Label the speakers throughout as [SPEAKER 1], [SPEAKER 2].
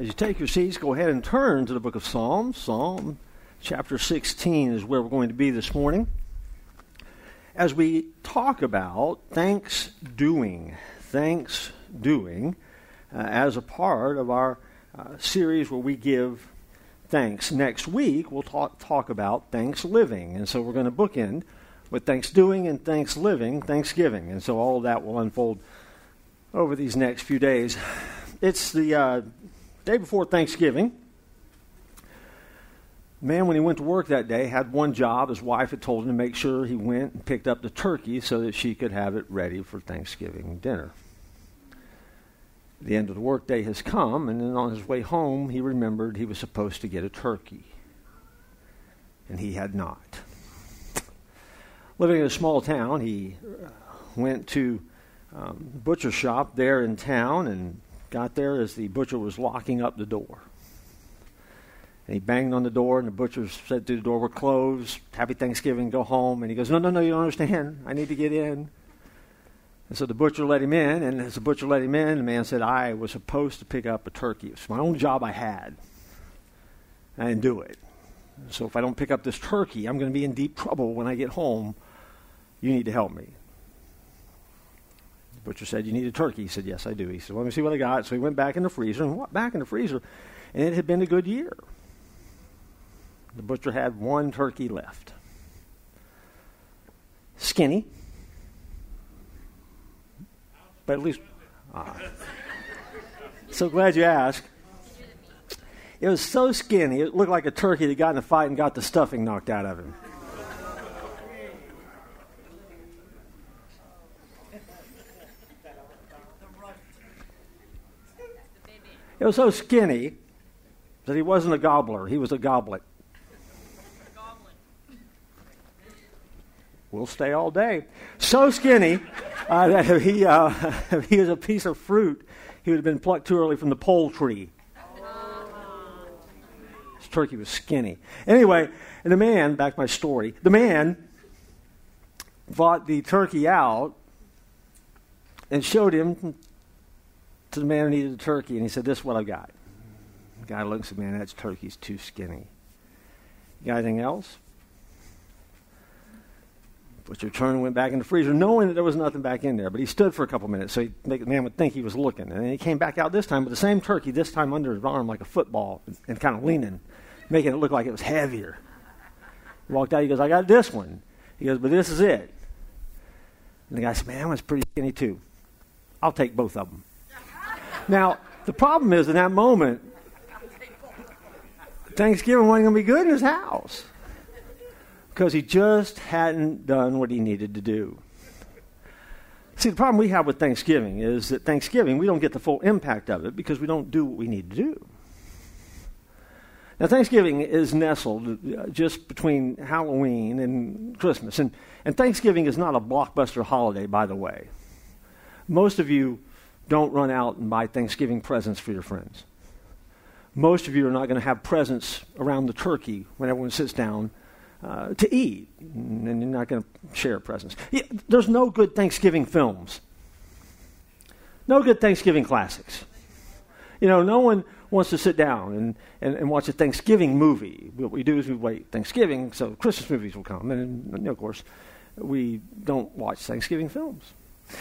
[SPEAKER 1] As you take your seats, go ahead and turn to the book of Psalms. Psalm chapter 16 is where we're going to be this morning. As we talk about thanks doing, thanks doing, uh, as a part of our uh, series where we give thanks. Next week, we'll talk, talk about thanks living. And so we're going to bookend with thanks doing and thanks living, thanksgiving. And so all of that will unfold over these next few days. It's the uh, day before Thanksgiving. man, when he went to work that day, had one job. His wife had told him to make sure he went and picked up the turkey so that she could have it ready for Thanksgiving dinner. The end of the workday has come, and then on his way home, he remembered he was supposed to get a turkey. And he had not. Living in a small town, he went to um, butcher shop there in town and got there as the butcher was locking up the door. And he banged on the door, and the butcher said to the door, We're closed. Happy Thanksgiving, go home. And he goes, No, no, no, you don't understand. I need to get in. And so the butcher let him in, and as the butcher let him in, the man said, I was supposed to pick up a turkey. It was my own job I had. I didn't do it. So if I don't pick up this turkey, I'm going to be in deep trouble when I get home. You need to help me. Butcher said, You need a turkey? He said, Yes, I do. He said, well, Let me see what I got. So he went back in the freezer and went back in the freezer, and it had been a good year. The butcher had one turkey left. Skinny, but at least. Ah. So glad you asked. It was so skinny, it looked like a turkey that got in a fight and got the stuffing knocked out of him. It was so skinny that he wasn't a gobbler, he was a goblet. We'll stay all day. So skinny uh, that if he, uh, if he was a piece of fruit, he would have been plucked too early from the pole tree. This turkey was skinny. Anyway, and the man, back to my story, the man brought the turkey out and showed him to the man who needed the turkey, and he said, This is what I've got. The guy looks at me, man, that turkey's too skinny. You got anything else? Butcher turned and went back in the freezer, knowing that there was nothing back in there. But he stood for a couple minutes, so he, the man would think he was looking. And then he came back out this time with the same turkey, this time under his arm like a football, and, and kind of leaning, making it look like it was heavier. He walked out, he goes, I got this one. He goes, but this is it. And the guy said, man, that one's pretty skinny too. I'll take both of them. Now, the problem is in that moment, Thanksgiving wasn't going to be good in his house because he just hadn't done what he needed to do. See, the problem we have with Thanksgiving is that Thanksgiving, we don't get the full impact of it because we don't do what we need to do. Now, Thanksgiving is nestled uh, just between Halloween and Christmas. And, and Thanksgiving is not a blockbuster holiday, by the way. Most of you don't run out and buy Thanksgiving presents for your friends. Most of you are not going to have presents around the turkey when everyone sits down uh, to eat, and you're not going to share presents. Yeah, there's no good Thanksgiving films, no good Thanksgiving classics. You know, no one wants to sit down and, and, and watch a Thanksgiving movie. What we do is we wait Thanksgiving, so Christmas movies will come. And, and of course, we don't watch Thanksgiving films.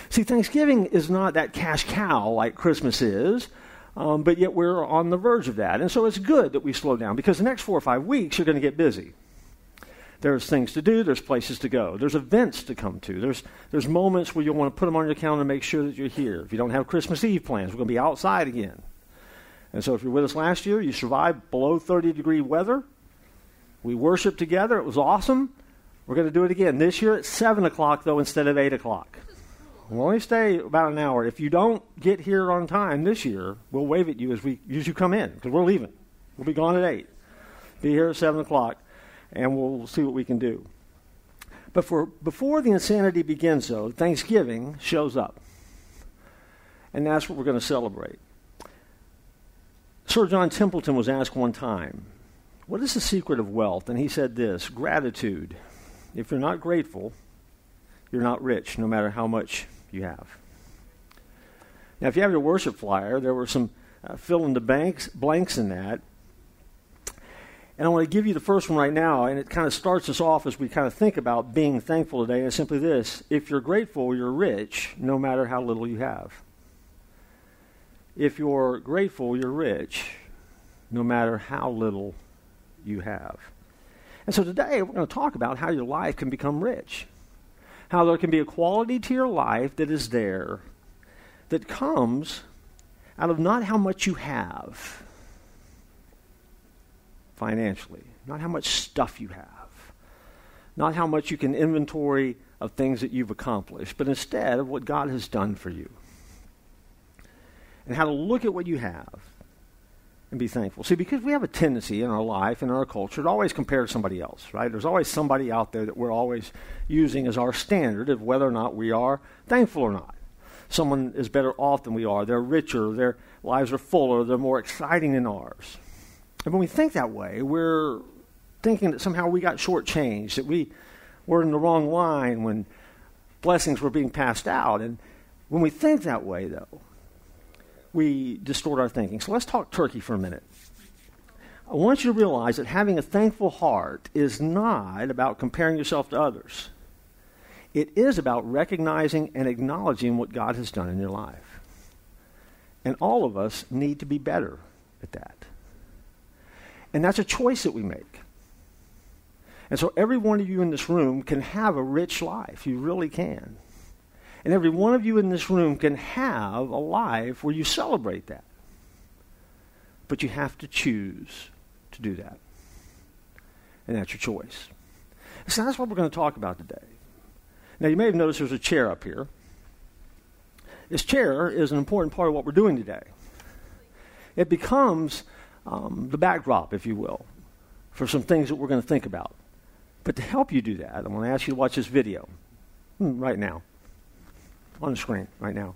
[SPEAKER 1] See, Thanksgiving is not that cash cow like Christmas is, um, but yet we're on the verge of that. And so it's good that we slow down because the next four or five weeks you're going to get busy. There's things to do, there's places to go, there's events to come to, there's, there's moments where you'll want to put them on your calendar and make sure that you're here. If you don't have Christmas Eve plans, we're going to be outside again. And so if you're with us last year, you survived below 30 degree weather. We worshiped together, it was awesome. We're going to do it again this year at 7 o'clock, though, instead of 8 o'clock. We'll only stay about an hour. If you don't get here on time this year, we'll wave at you as we as you come in because we're leaving. We'll be gone at eight. Be here at seven o'clock, and we'll see what we can do. But for before the insanity begins, though, Thanksgiving shows up, and that's what we're going to celebrate. Sir John Templeton was asked one time, "What is the secret of wealth?" And he said this: gratitude. If you're not grateful, you're not rich, no matter how much you have. Now, if you have your worship flyer, there were some uh, fill in the banks, blanks in that. And I want to give you the first one right now, and it kind of starts us off as we kind of think about being thankful today. And it's simply this if you're grateful, you're rich, no matter how little you have. If you're grateful, you're rich, no matter how little you have. And so today we're going to talk about how your life can become rich. How there can be a quality to your life that is there that comes out of not how much you have financially, not how much stuff you have, not how much you can inventory of things that you've accomplished, but instead of what God has done for you. And how to look at what you have and be thankful. See, because we have a tendency in our life, and in our culture, to always compare to somebody else, right? There's always somebody out there that we're always using as our standard of whether or not we are thankful or not. Someone is better off than we are. They're richer. Their lives are fuller. They're more exciting than ours. And when we think that way, we're thinking that somehow we got shortchanged, that we were in the wrong line when blessings were being passed out. And when we think that way, though, we distort our thinking. So let's talk turkey for a minute. I want you to realize that having a thankful heart is not about comparing yourself to others. It is about recognizing and acknowledging what God has done in your life. And all of us need to be better at that. And that's a choice that we make. And so every one of you in this room can have a rich life. You really can. And every one of you in this room can have a life where you celebrate that. But you have to choose to do that. And that's your choice. So that's what we're going to talk about today. Now, you may have noticed there's a chair up here. This chair is an important part of what we're doing today. It becomes um, the backdrop, if you will, for some things that we're going to think about. But to help you do that, I'm going to ask you to watch this video hmm, right now on the screen right now.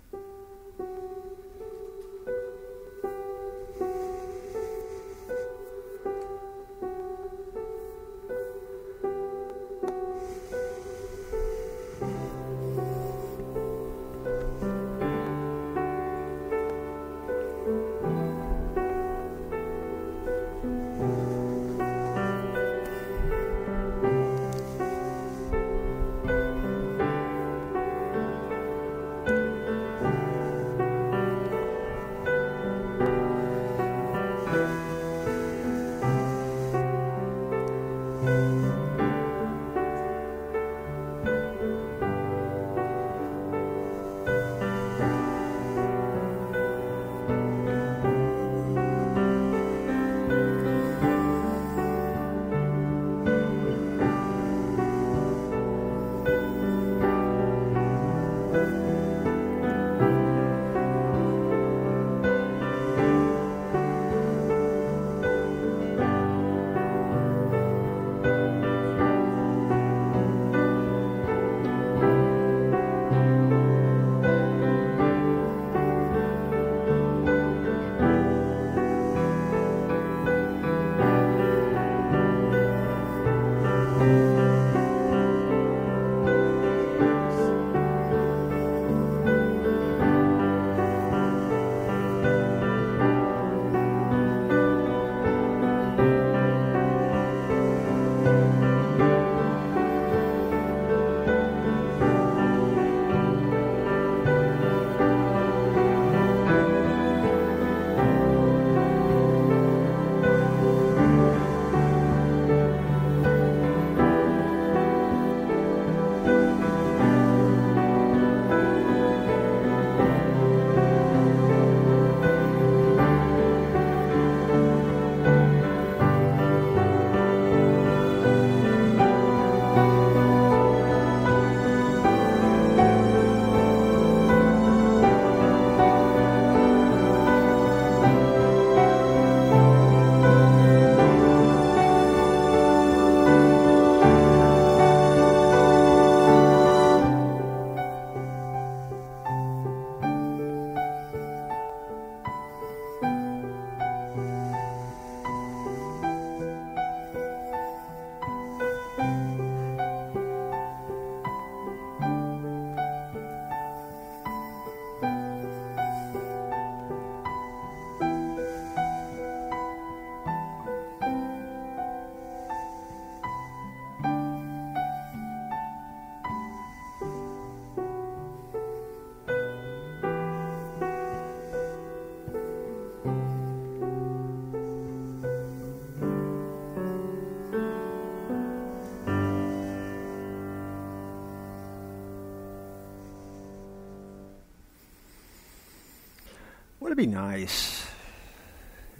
[SPEAKER 1] Would it be nice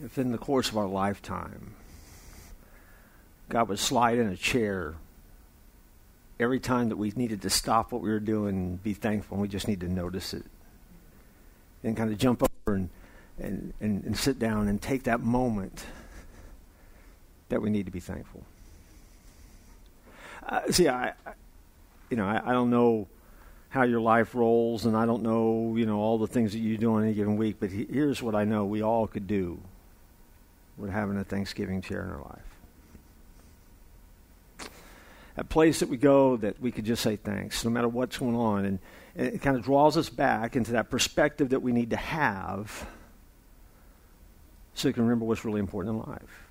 [SPEAKER 1] if in the course of our lifetime, God would slide in a chair every time that we needed to stop what we were doing and be thankful, and we just need to notice it. And kind of jump over and, and, and, and sit down and take that moment that we need to be thankful. Uh, see, I, I, you know, I, I don't know how your life rolls, and I don't know, you know, all the things that you do on any given week. But here's what I know: we all could do with having a Thanksgiving chair in our life a place that we go that we could just say thanks, no matter what's going on. And, and it kind of draws us back into that perspective that we need to have so you can remember what's really important in life.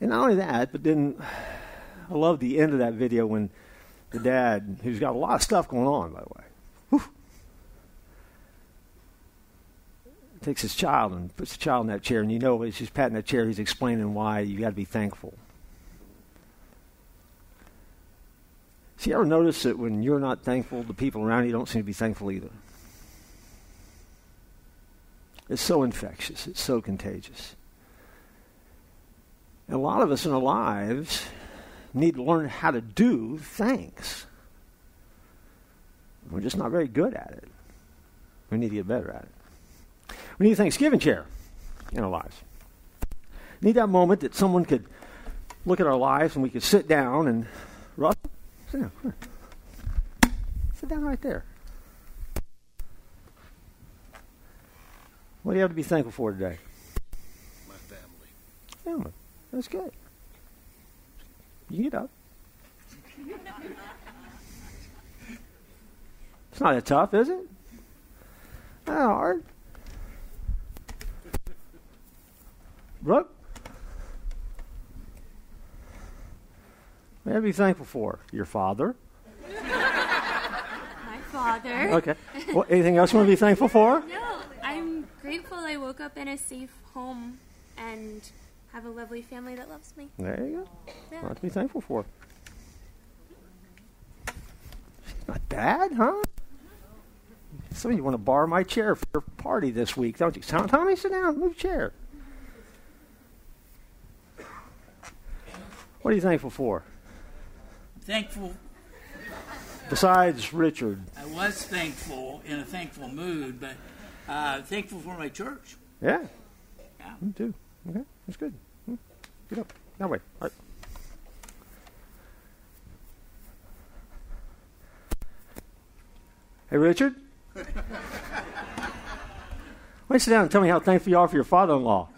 [SPEAKER 1] And not only that, but then I love the end of that video when the dad, who's got a lot of stuff going on, by the way, whew, takes his child and puts the child in that chair, and you know he's patting that chair, he's explaining why you got to be thankful. See, ever notice that when you're not thankful, the people around you don't seem to be thankful either? It's so infectious. It's so contagious. And a lot of us in our lives need to learn how to do thanks. We're just not very good at it. We need to get better at it. We need a Thanksgiving chair in our lives. We need that moment that someone could look at our lives and we could sit down and Russ, sit down. Sit down right there. What do you have to be thankful for today?
[SPEAKER 2] My family.
[SPEAKER 1] Family. That's good. You get up. it's not that tough, is it? Not hard. Brooke? What are you thankful for? Your father?
[SPEAKER 3] My father.
[SPEAKER 1] Okay. Well, anything else you want to be thankful for?
[SPEAKER 3] No, I'm grateful I woke up in a safe home and have a lovely family that loves me.
[SPEAKER 1] There you go.
[SPEAKER 3] Yeah.
[SPEAKER 1] A lot to be thankful for. Not bad, huh? Some of you want to borrow my chair for your party this week, don't you? Tommy, sit down. Move chair. What are you thankful for?
[SPEAKER 2] Thankful.
[SPEAKER 1] Besides Richard.
[SPEAKER 2] I was thankful in a thankful mood, but uh, thankful for my church.
[SPEAKER 1] Yeah.
[SPEAKER 2] Yeah.
[SPEAKER 1] Me too. Okay. That's good. Hmm. Get up. That way. All right. Hey, Richard. Why don't you sit down and tell me how thankful you are for your father-in-law?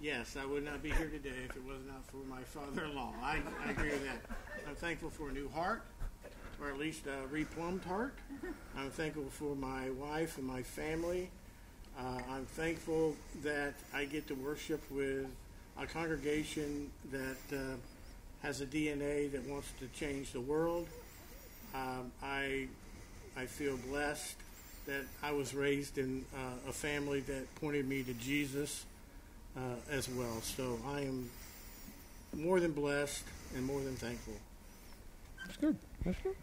[SPEAKER 4] Yes, I would not be here today if it was not for my father-in-law. I, I agree with that. I'm thankful for a new heart, or at least a replumbed heart. I'm thankful for my wife and my family. Uh, I'm thankful that I get to worship with a congregation that uh, has a DNA that wants to change the world. Um, I I feel blessed that I was raised in uh, a family that pointed me to Jesus uh, as well. So I am more than blessed and more than thankful.
[SPEAKER 1] That's good. That's good.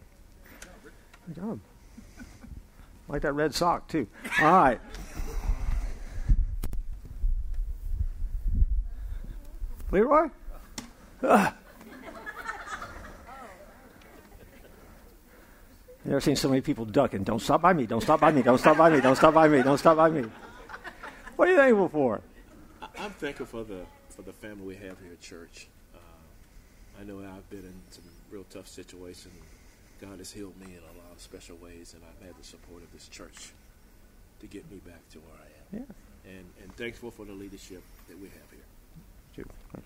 [SPEAKER 1] Good job. Like that red sock, too. All right. Leroy? Ah. You ever seen so many people ducking? Don't stop by me. Don't stop by me. Don't stop by me. Don't stop by me. Don't stop by me. What are you thankful for?
[SPEAKER 5] I'm thankful for the for the family we have here at church. Uh, I know I've been in some real tough situations. God has healed me in a lot of special ways, and I've had the support of this church to get me back to where I am.
[SPEAKER 1] Yeah.
[SPEAKER 5] And and thankful for the leadership that we have here.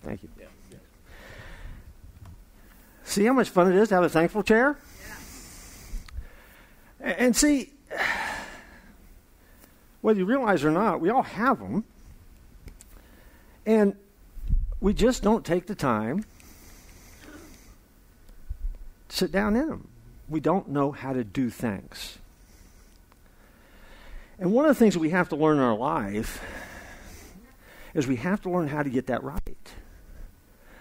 [SPEAKER 1] Thank you.
[SPEAKER 5] Yeah. yeah.
[SPEAKER 1] See how much fun it is to have a thankful chair? And see, whether you realize or not, we all have them. And we just don't take the time to sit down in them. We don't know how to do things. And one of the things that we have to learn in our life is we have to learn how to get that right.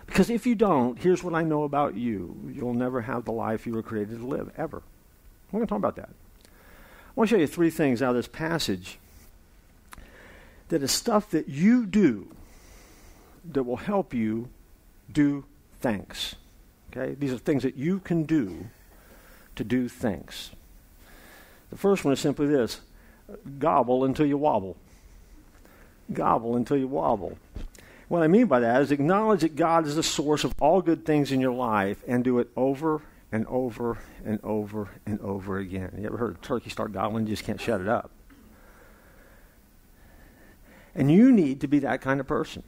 [SPEAKER 1] Because if you don't, here's what I know about you you'll never have the life you were created to live, ever. We're going to talk about that. I want to show you three things out of this passage that is stuff that you do that will help you do thanks. Okay? These are things that you can do to do thanks. The first one is simply this gobble until you wobble. Gobble until you wobble. What I mean by that is acknowledge that God is the source of all good things in your life and do it over and over and over and over again. You ever heard a turkey start gobbling? You just can't shut it up. And you need to be that kind of person.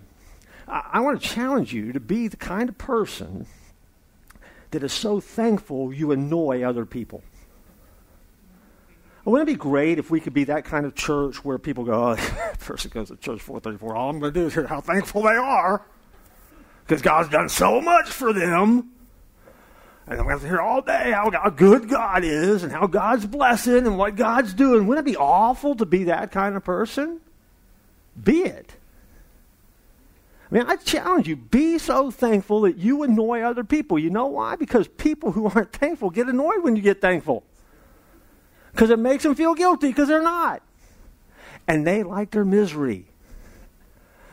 [SPEAKER 1] I, I want to challenge you to be the kind of person that is so thankful you annoy other people. Wouldn't it be great if we could be that kind of church where people go, oh, person goes to church 434, all I'm going to do is hear how thankful they are because God's done so much for them. And I'm going to hear all day how, how good God is and how God's blessing and what God's doing. Wouldn't it be awful to be that kind of person? Be it. I mean, I challenge you, be so thankful that you annoy other people. You know why? Because people who aren't thankful get annoyed when you get thankful because it makes them feel guilty because they're not. And they like their misery.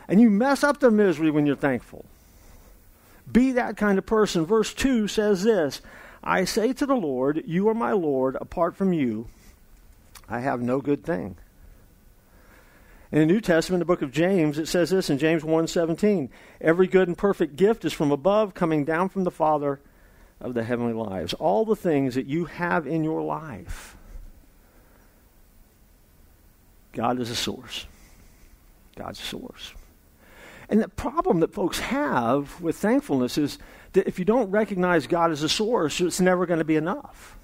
[SPEAKER 1] And you mess up their misery when you're thankful. Be that kind of person. Verse 2 says this I say to the Lord, You are my Lord. Apart from you, I have no good thing. In the New Testament, the book of James, it says this in James 1:17, every good and perfect gift is from above, coming down from the Father of the heavenly lives. All the things that you have in your life God is a source. God's a source. And the problem that folks have with thankfulness is that if you don't recognize God as a source, it's never going to be enough.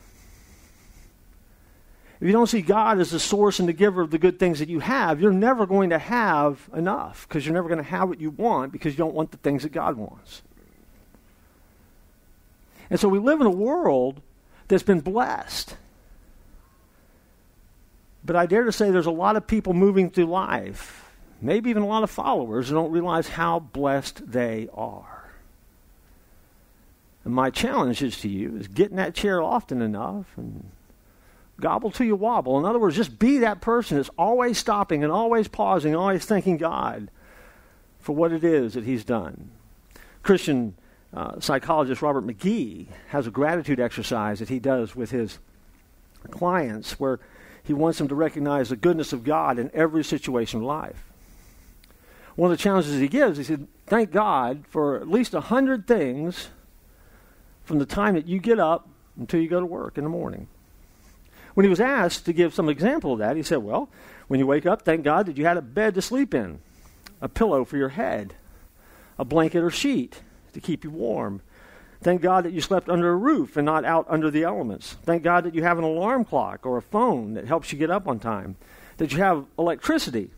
[SPEAKER 1] If you don't see God as the source and the giver of the good things that you have, you're never going to have enough because you're never going to have what you want because you don't want the things that God wants. And so we live in a world that's been blessed but I dare to say there's a lot of people moving through life, maybe even a lot of followers, who don't realize how blessed they are. And my challenge is to you is get in that chair often enough and gobble till you wobble. In other words, just be that person that's always stopping and always pausing, always thanking God for what it is that He's done. Christian uh, psychologist Robert McGee has a gratitude exercise that he does with his clients where he wants them to recognize the goodness of God in every situation of life. One of the challenges he gives, he said, thank God for at least a hundred things from the time that you get up until you go to work in the morning. When he was asked to give some example of that, he said, Well, when you wake up, thank God that you had a bed to sleep in, a pillow for your head, a blanket or sheet to keep you warm, Thank God that you slept under a roof and not out under the elements. Thank God that you have an alarm clock or a phone that helps you get up on time. That you have electricity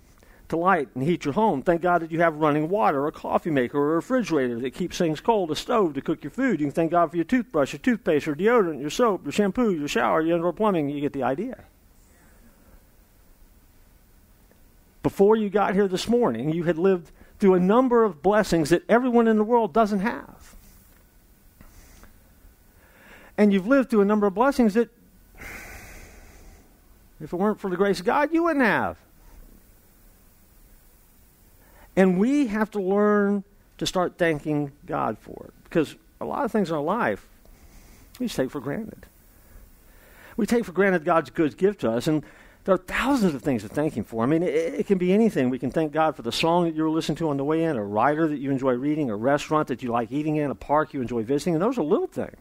[SPEAKER 1] to light and heat your home. Thank God that you have running water, a coffee maker, or a refrigerator that keeps things cold, a stove to cook your food. You can thank God for your toothbrush, your toothpaste, your deodorant, your soap, your shampoo, your shower, your indoor plumbing. You get the idea. Before you got here this morning, you had lived through a number of blessings that everyone in the world doesn't have. And you've lived through a number of blessings that, if it weren't for the grace of God, you wouldn't have. And we have to learn to start thanking God for it. Because a lot of things in our life, we just take for granted. We take for granted God's good gift to us. And there are thousands of things to thank Him for. I mean, it, it, can be anything. We can thank God for the song that you were listening to on the way in, a writer that you enjoy reading, a restaurant that you like eating in, a park you enjoy visiting. And those are little things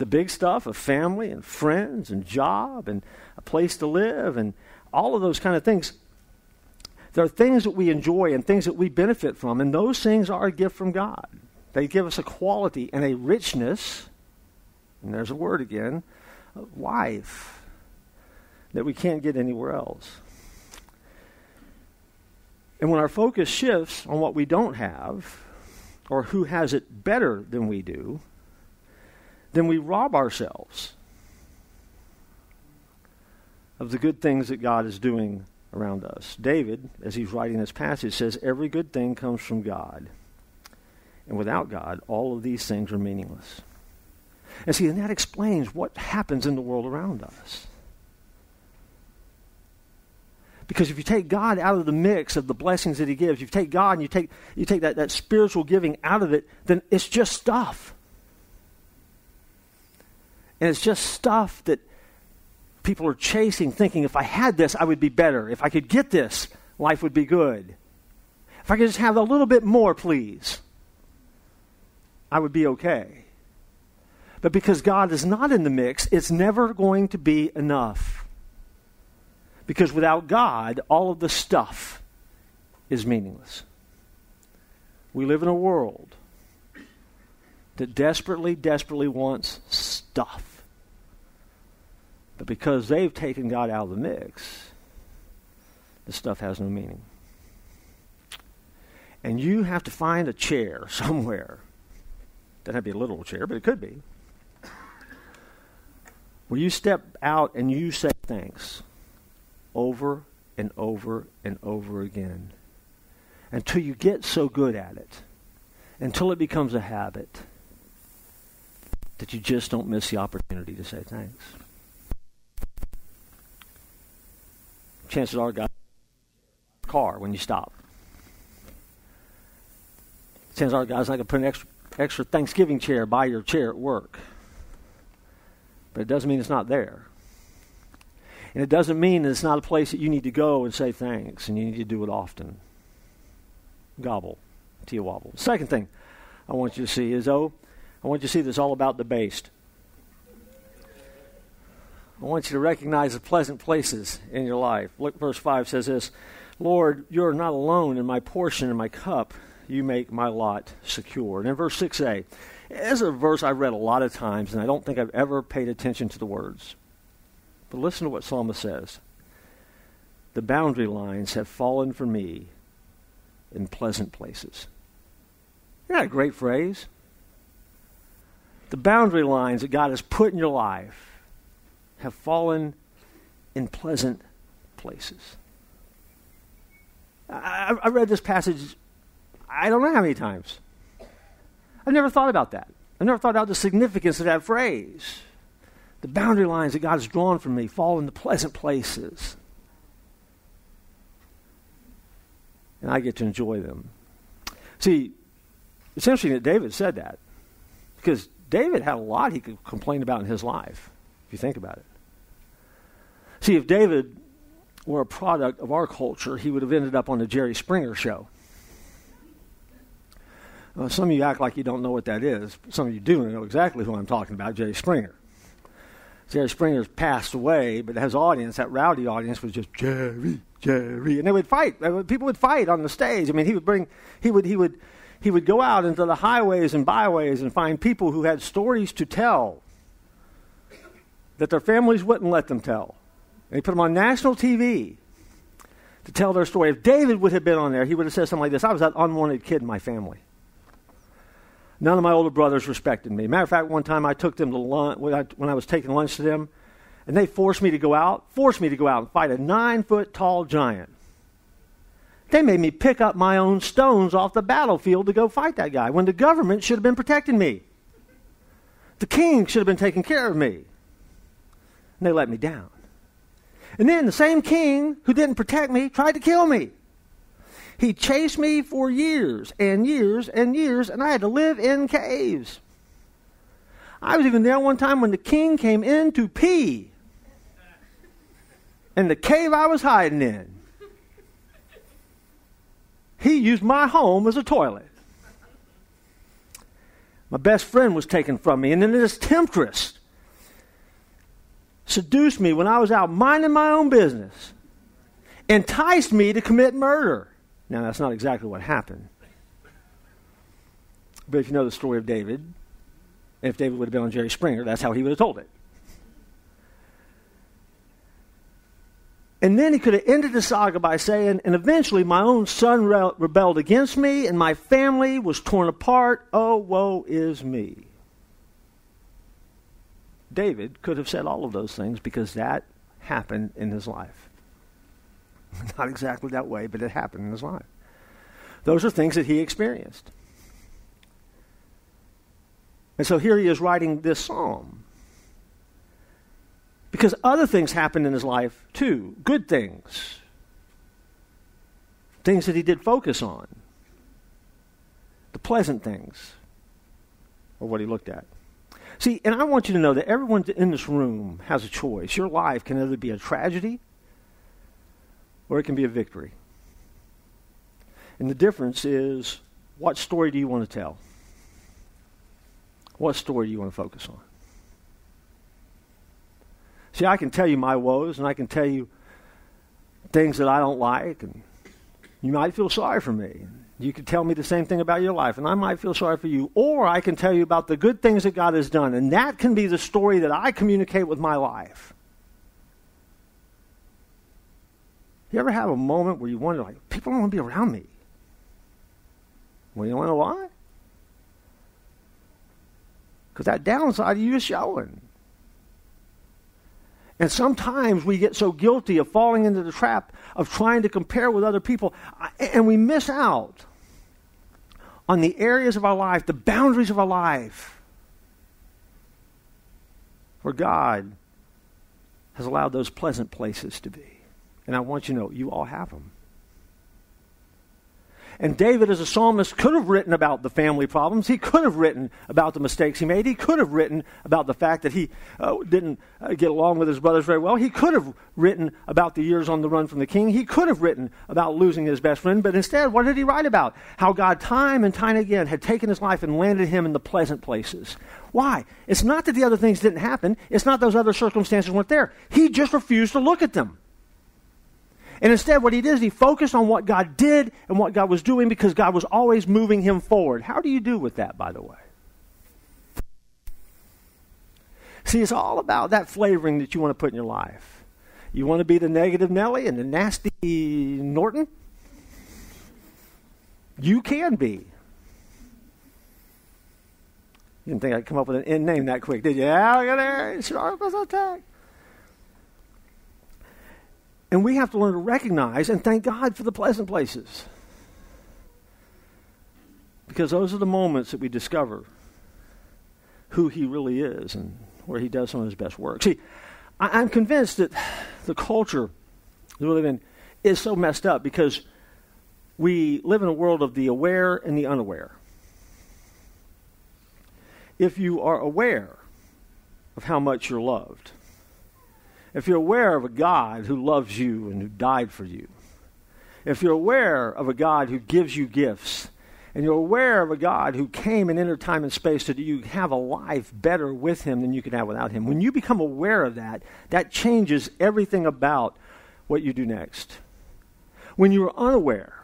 [SPEAKER 1] the big stuff of family and friends and job and a place to live and all of those kind of things. There are things that we enjoy and things that we benefit from, and those things are a gift from God. They give us a quality and a richness, and there's a word again, of life that we can't get anywhere else. And when our focus shifts on what we don't have, or who has it better than we do, then we rob ourselves of the good things that God is doing around us. David, as he's writing this passage, says, Every good thing comes from God. And without God, all of these things are meaningless. And see, and that explains what happens in the world around us. Because if you take God out of the mix of the blessings that He gives, if you take God and you take, you take that, that spiritual giving out of it, then it's just stuff. And it's just stuff that people are chasing, thinking, if I had this, I would be better. If I could get this, life would be good. If I could just have a little bit more, please, I would be okay. But because God is not in the mix, it's never going to be enough. Because without God, all of the stuff is meaningless. We live in a world that desperately, desperately wants stuff. But because they've taken God out of the mix, the stuff has no meaning. And you have to find a chair somewhere. Doesn't have to be a literal chair, but it could be. Where you step out and you say thanks over and over and over again until you get so good at it, until it becomes a habit that you just don't miss the opportunity to say thanks. Chances are, God, car when you stop. Chances are, God's not going to put an extra, extra Thanksgiving chair by your chair at work. But it doesn't mean it's not there. And it doesn't mean that it's not a place that you need to go and say thanks, and you need to do it often. Gobble, tia wobble. Second thing I want you to see is, oh, I want you to see this all about the based. I want you to recognize the pleasant places in your life. Look, verse 5 says this Lord, you're not alone in my portion and my cup. You make my lot secure. And in verse 6a, it's a verse I've read a lot of times, and I don't think I've ever paid attention to the words. But listen to what Psalmist says The boundary lines have fallen for me in pleasant places. Isn't that a great phrase? The boundary lines that God has put in your life have fallen in pleasant places. I, I, read this passage, I don't know how many times. I've never thought about that. I've never thought about the significance of that phrase. The boundary lines that God has drawn for me fall into pleasant places. And I get to enjoy them. See, it's interesting that David said that because David had a lot he could complain about in his life, if you think about it. See, if David were a product of our culture, he would have ended up on the Jerry Springer show. Uh, some of you act like you don't know what that is. Some of you do know exactly who I'm talking about, Jerry Springer. Jerry Springer's passed away, but his audience, that rowdy audience, was just Jerry, Jerry, and they would fight. People would fight on the stage. I mean, he would bring, he would, he would, he would go out into the highways and byways and find people who had stories to tell that their families wouldn't let them tell. And he put them on national TV to tell their story. If David would have been on there, he would have said something like this I was that unwanted kid in my family. None of my older brothers respected me. Matter of fact, one time I took them to lunch, when I, when I was taking lunch to them, and they forced me to go out, forced me to go out and fight a nine foot tall giant. They made me pick up my own stones off the battlefield to go fight that guy when the government should have been protecting me. The king should have been taking care of me. And they let me down. And then the same king who didn't protect me tried to kill me. He chased me for years and years and years, and I had to live in caves. I was even there one time when the king came in to pee in the cave I was hiding in. He used my home as a toilet. My best friend was taken from me, and then this temptress seduced me when I was out minding my own business, enticed me to commit murder. Now, that's not exactly what happened. But if you know the story of David, if David would have been on Jerry Springer, that's how he would have told it. And then he could have ended the saga by saying, and eventually my own son re- rebelled against me, and my family was torn apart. Oh, woe is me. David could have said all of those things because that happened in his life. Not exactly that way, but it happened in his life. Those are things that he experienced. And so here he is writing this psalm. Because other things happened in his life too, good things, things that he did focus on, the pleasant things, or what he looked at. See, and I want you to know that everyone in this room has a choice. Your life can either be a tragedy or it can be a victory. And the difference is what story do you want to tell? What story do you want to focus on? See, I can tell you my woes and I can tell you things that I don't like, and you might feel sorry for me. You could tell me the same thing about your life, and I might feel sorry for you. Or I can tell you about the good things that God has done, and that can be the story that I communicate with my life. You ever have a moment where you wonder, like, people don't want to be around me? Well, you want to know why? Because that downside of you is showing. And sometimes we get so guilty of falling into the trap of trying to compare with other people, and we miss out on the areas of our life, the boundaries of our life, where God has allowed those pleasant places to be. And I want you to know, you all have them. And David, as a psalmist, could have written about the family problems. He could have written about the mistakes he made. He could have written about the fact that he uh, didn't uh, get along with his brothers very well. He could have written about the years on the run from the king. He could have written about losing his best friend. But instead, what did he write about? How God, time and time again, had taken his life and landed him in the pleasant places. Why? It's not that the other things didn't happen. It's not those other circumstances weren't there. He just refused to look at them. And instead, what he did is he focused on what God did and what God was doing because God was always moving him forward. How do you do with that, by the way? See, it's all about that flavoring that you want to put in your life. You want to be the negative Nelly and the nasty Norton? You can be. You didn't think I'd come up with an end name that quick, did you? Yeah, look at there. Sharp as a tack. And we have to learn to recognize and thank God for the pleasant places. Because those are the moments that we discover who He really is and where He does some of His best work. See, I, am convinced that the culture that we live in is so messed up because we live in a world of the aware and the unaware. If you are aware of how much you're loved, if you're aware of a God who loves you and who died for you, if you're aware of a God who gives you gifts, and you're aware of a God who came and entered time and space so that you have a life better with Him than you could have without Him, when you become aware of that, that changes everything about what you do next. When you're unaware,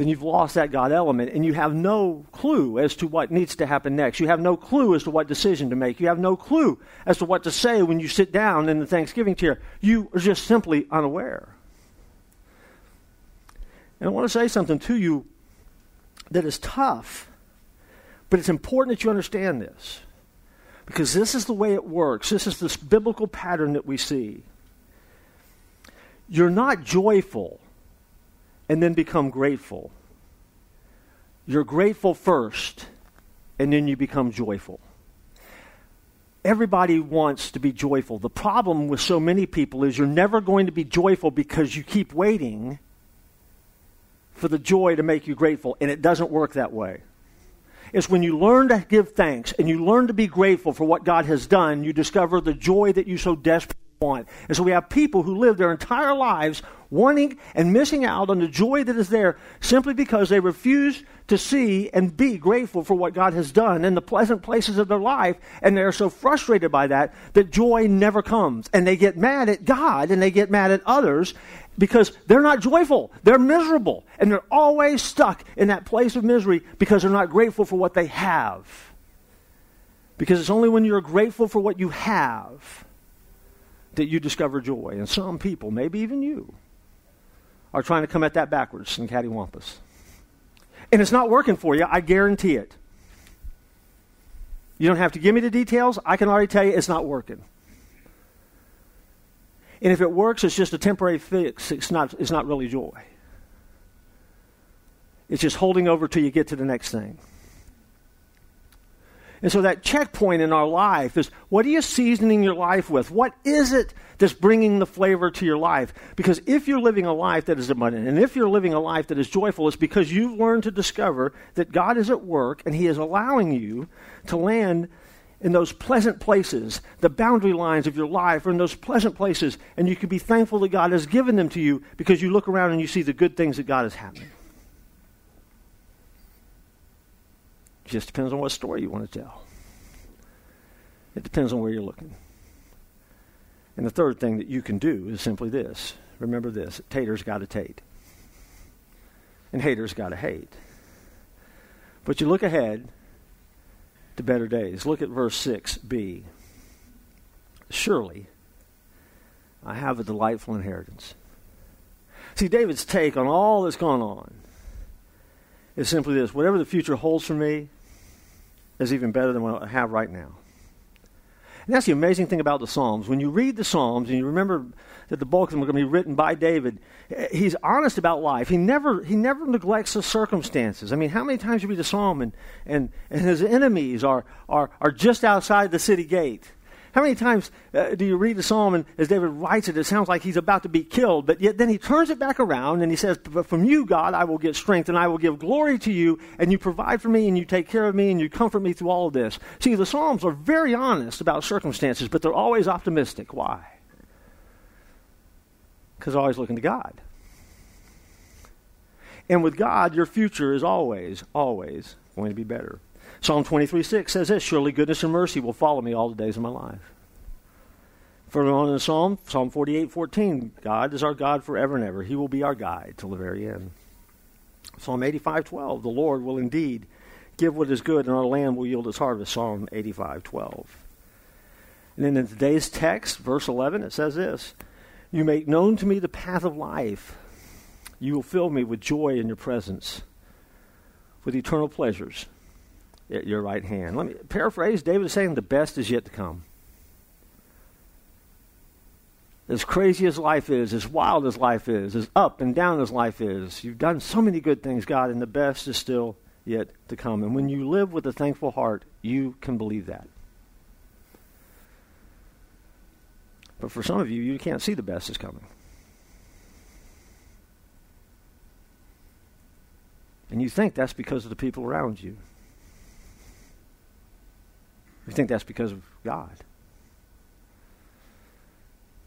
[SPEAKER 1] then you've lost that God element and you have no clue as to what needs to happen next. You have no clue as to what decision to make. You have no clue as to what to say when you sit down in the Thanksgiving chair. You are just simply unaware. And I want to say something to you that is tough, but it's important that you understand this because this is the way it works. This is this biblical pattern that we see. You're not joyful and then become grateful. You're grateful first, and then you become joyful. Everybody wants to be joyful. The problem with so many people is you're never going to be joyful because you keep waiting for the joy to make you grateful, and it doesn't work that way. It's when you learn to give thanks and you learn to be grateful for what God has done, you discover the joy that you so desperately want. And so we have people who live their entire lives wanting and missing out on the joy that is there simply because they refuse to see and be grateful for what God has done in the pleasant places of their life. And they're so frustrated by that that joy never comes. And they get mad at God and they get mad at others because they're not joyful. They're miserable. And they're always stuck in that place of misery because they're not grateful for what they have. Because it's only when you're grateful for what you have that you discover joy. And some people, maybe even you, are trying to come at that backwards in cattywampus. And it's not working for you, I guarantee it. You don't have to give me the details. I can already tell you it's not working. And if it works, it's just a temporary fix. It's not, it's not really joy. It's just holding over till you get to the next thing. And so that checkpoint in our life is what are you seasoning your life with? What is it that's bringing the flavor to your life? Because if you're living a life that is abundant and if you're living a life that is joyful, it's because you've learned to discover that God is at work and He is allowing you to land in those pleasant places, the boundary lines of your life are in those pleasant places, and you can be thankful that God has given them to you because you look around and you see the good things that God has happening. It just depends on what story you want to tell. It depends on where you're looking. And the third thing that you can do is simply this. Remember this taters got to tate. And haters got to hate. But you look ahead to better days. Look at verse 6b. Surely I have a delightful inheritance. See, David's take on all that's gone on is simply this whatever the future holds for me, is even better than what I have right now. And that's the amazing thing about the Psalms. When you read the Psalms and you remember that the bulk of them are going to be written by David, he's honest about life. He never, he never neglects the circumstances. I mean, how many times you read a Psalm and, and, and his enemies are, are, are just outside the city gate? How many times uh, do you read the psalm and as David writes it, it sounds like he's about to be killed, but yet then he turns it back around and he says, But from you, God, I will get strength and I will give glory to you, and you provide for me and you take care of me and you comfort me through all of this. See, the Psalms are very honest about circumstances, but they're always optimistic. Why? Because they're always looking to God. And with God, your future is always, always going to be better. Psalm 23 6 says this Surely goodness and mercy will follow me all the days of my life. Further on in the Psalm, Psalm 48 14, God is our God forever and ever. He will be our guide till the very end. Psalm 85 12, the Lord will indeed give what is good, and our land will yield its harvest. Psalm 85 12. And then in today's text, verse 11, it says this You make known to me the path of life. You will fill me with joy in your presence, with eternal pleasures at your right hand. Let me paraphrase David is saying the best is yet to come. As crazy as life is, as wild as life is, as up and down as life is, you've done so many good things, God, and the best is still yet to come. And when you live with a thankful heart, you can believe that. But for some of you, you can't see the best is coming. And you think that's because of the people around you. Think that's because of God.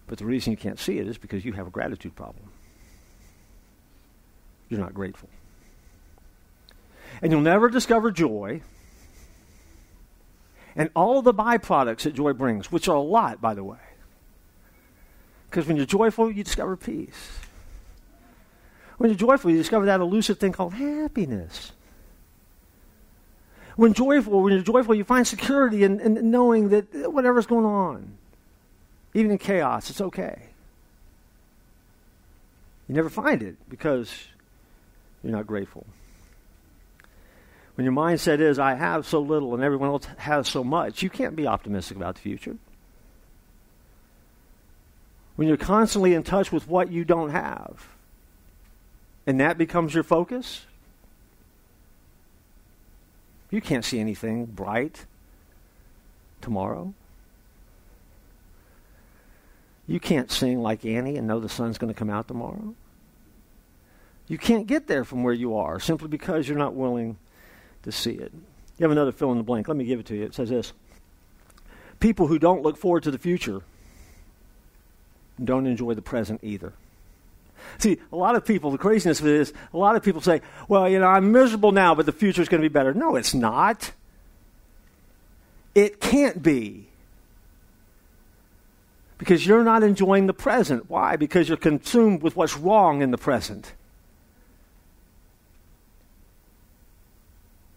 [SPEAKER 1] But the reason you can't see it is because you have a gratitude problem. You're not grateful. And you'll never discover joy and all the byproducts that joy brings, which are a lot, by the way. Because when you're joyful, you discover peace. When you're joyful, you discover that elusive thing called happiness. When joyful, when you're joyful, you find security in, in knowing that whatever's going on, even in chaos, it's okay. You never find it because you're not grateful. When your mindset is, I have so little and everyone else has so much, you can't be optimistic about the future. When you're constantly in touch with what you don't have, and that becomes your focus, you can't see anything bright tomorrow. You can't sing like Annie and know the sun's going to come out tomorrow. You can't get there from where you are simply because you're not willing to see it. You have another fill in the blank. Let me give it to you. It says this People who don't look forward to the future don't enjoy the present either. See, a lot of people, the craziness of it is, a lot of people say, well, you know, I'm miserable now, but the future is going to be better. No, it's not. It can't be. Because you're not enjoying the present. Why? Because you're consumed with what's wrong in the present.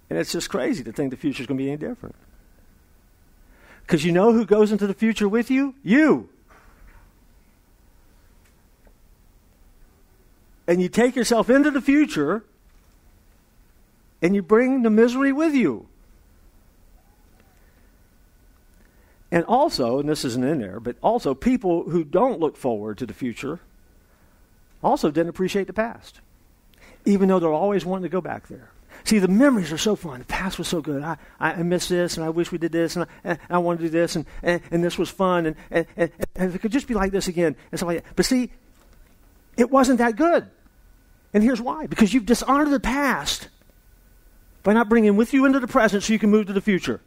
[SPEAKER 1] And it's just crazy to think the future is going to be any different. Because you know who goes into the future with you? You. And you take yourself into the future and you bring the misery with you. And also, and this isn't in there, but also people who don't look forward to the future also didn't appreciate the past, even though they're always wanting to go back there. See, the memories are so fun. The past was so good. I, I miss this, and I wish we did this, and I, and I want to do this, and, and, and this was fun, and, and, and, and it could just be like this again, and stuff like that. But see, it wasn't that good. And here's why because you've dishonored the past by not bringing with you into the present so you can move to the future.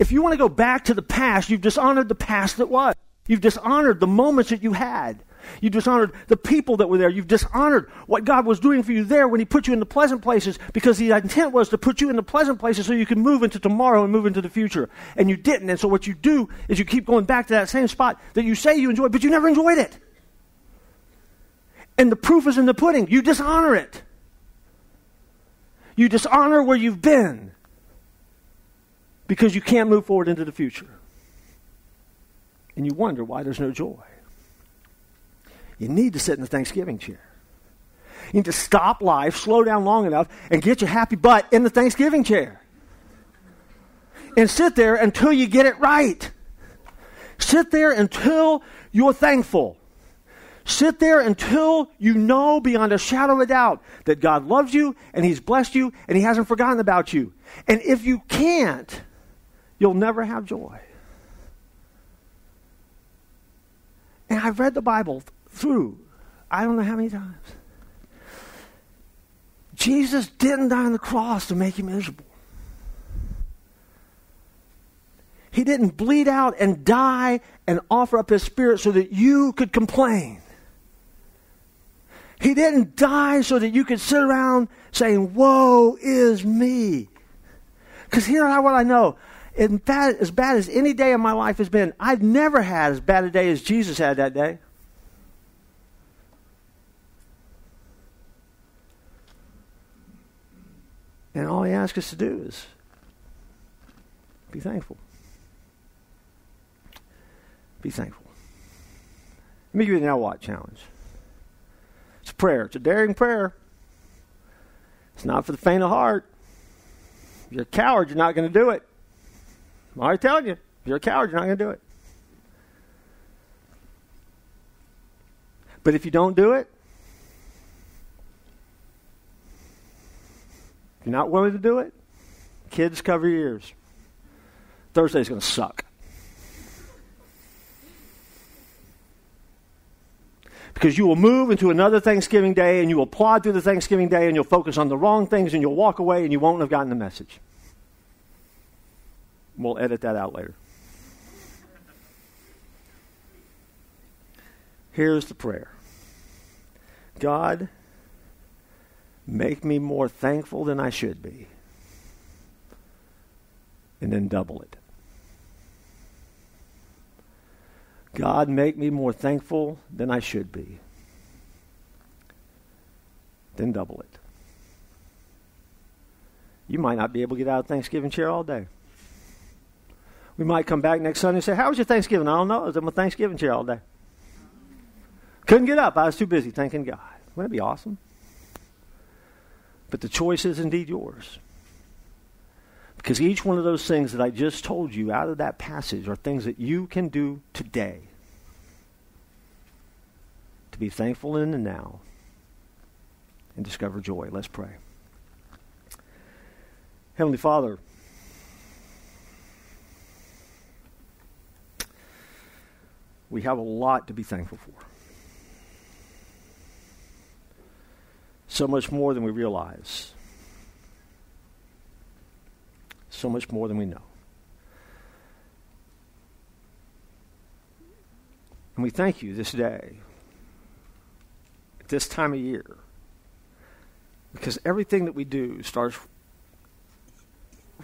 [SPEAKER 1] If you want to go back to the past, you've dishonored the past that was. You've dishonored the moments that you had. You dishonored the people that were there. You've dishonored what God was doing for you there when He put you in the pleasant places because the intent was to put you in the pleasant places so you can move into tomorrow and move into the future. And you didn't. And so what you do is you keep going back to that same spot that you say you enjoyed, but you never enjoyed it. And the proof is in the pudding. You dishonor it. You dishonor where you've been because you can't move forward into the future. And you wonder why there's no joy. You need to sit in the Thanksgiving chair. You need to stop life, slow down long enough, and get your happy butt in the Thanksgiving chair. And sit there until you get it right. Sit there until you're thankful. Sit there until you know beyond a shadow of a doubt that God loves you and He's blessed you and He hasn't forgotten about you. And if you can't, you'll never have joy. And I've read the Bible through. I don't know how many times. Jesus didn't die on the cross to make you miserable. He didn't bleed out and die and offer up his spirit so that you could complain. He didn't die so that you could sit around saying, Woe is me. Because here's what I know. Bad, as bad as any day of my life has been, I've never had as bad a day as Jesus had that day. And all he asks us to do is be thankful. Be thankful. Let me give you the now what challenge. Prayer. It's a daring prayer. It's not for the faint of heart. If you're a coward, you're not going to do it. I'm already telling you. If you're a coward, you're not going to do it. But if you don't do it, you're not willing to do it, kids, cover your ears. Thursday's going to suck. Because you will move into another Thanksgiving day and you will plod through the Thanksgiving day and you'll focus on the wrong things and you'll walk away and you won't have gotten the message. We'll edit that out later. Here's the prayer God, Make me more thankful than I should be. And then double it. God, make me more thankful than I should be. Then double it. You might not be able to get out of Thanksgiving chair all day. We might come back next Sunday and say, How was your Thanksgiving? I don't know. I was in my Thanksgiving chair all day. Couldn't get up. I was too busy thanking God. Wouldn't it be awesome? But the choice is indeed yours. Because each one of those things that I just told you out of that passage are things that you can do today to be thankful in the now and discover joy. Let's pray. Heavenly Father, we have a lot to be thankful for. so much more than we realize, so much more than we know. And we thank you this day, at this time of year, because everything that we do starts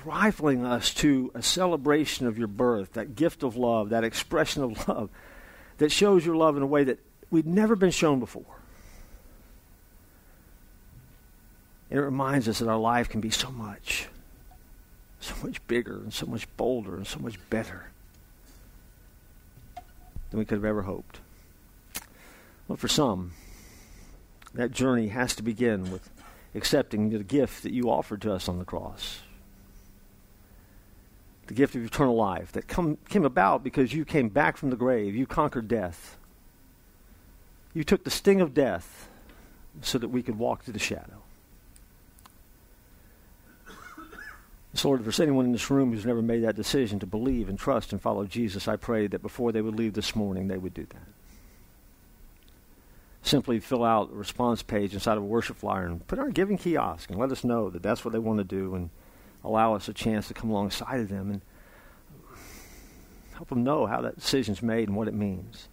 [SPEAKER 1] rifling us to a celebration of your birth, that gift of love, that expression of love that shows your love in a way that we've never been shown before. And it reminds us that our life can be so much, so much bigger and so much bolder and so much better than we could have ever hoped. Well, for some, that journey has to begin with accepting the gift that you offered to us on the cross. The gift of eternal life that come, came about because you came back from the grave. You conquered death. You took the sting of death so that we could walk through the shadow. So, Lord, if there's anyone in this room who's never made that decision to believe and trust and follow Jesus, I pray that before they would leave this morning, they would do that. Simply fill out a response page inside of a worship flyer and put on our giving kiosk and let us know that that's what they want to do and allow us a chance to come alongside of them and help them know how that decision's made and what it means.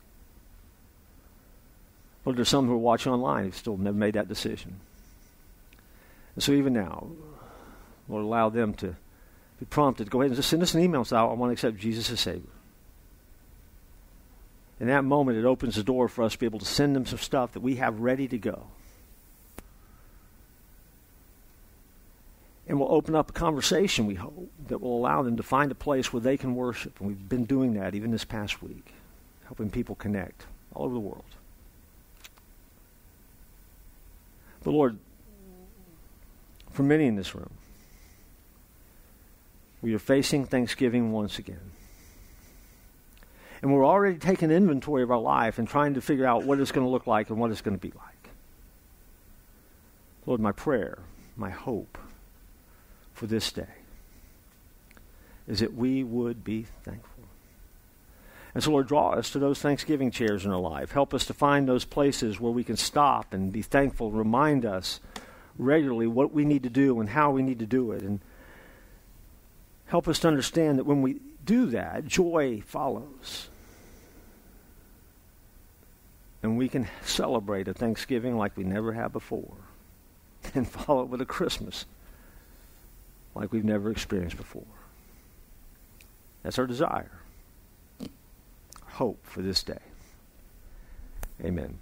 [SPEAKER 1] Lord, there's some who are watching online who still never made that decision. And so even now, Lord, allow them to be prompted to go ahead and just send us an email and say, I want to accept Jesus as Savior. In that moment, it opens the door for us to be able to send them some stuff that we have ready to go. And we'll open up a conversation, we hope, that will allow them to find a place where they can worship. And we've been doing that even this past week, helping people connect all over the world. But Lord, for many in this room, we are facing Thanksgiving once again. And we're already taking inventory of our life and trying to figure out what it's going to look like and what it's going to be like. Lord, my prayer, my hope for this day is that we would be thankful. And so, Lord, draw us to those Thanksgiving chairs in our life. Help us to find those places where we can stop and be thankful. Remind us regularly what we need to do and how we need to do it. And help us to understand that when we do that, joy follows. And we can celebrate a Thanksgiving like we never have before and follow it with a Christmas like we've never experienced before. That's our desire hope for this day. Amen.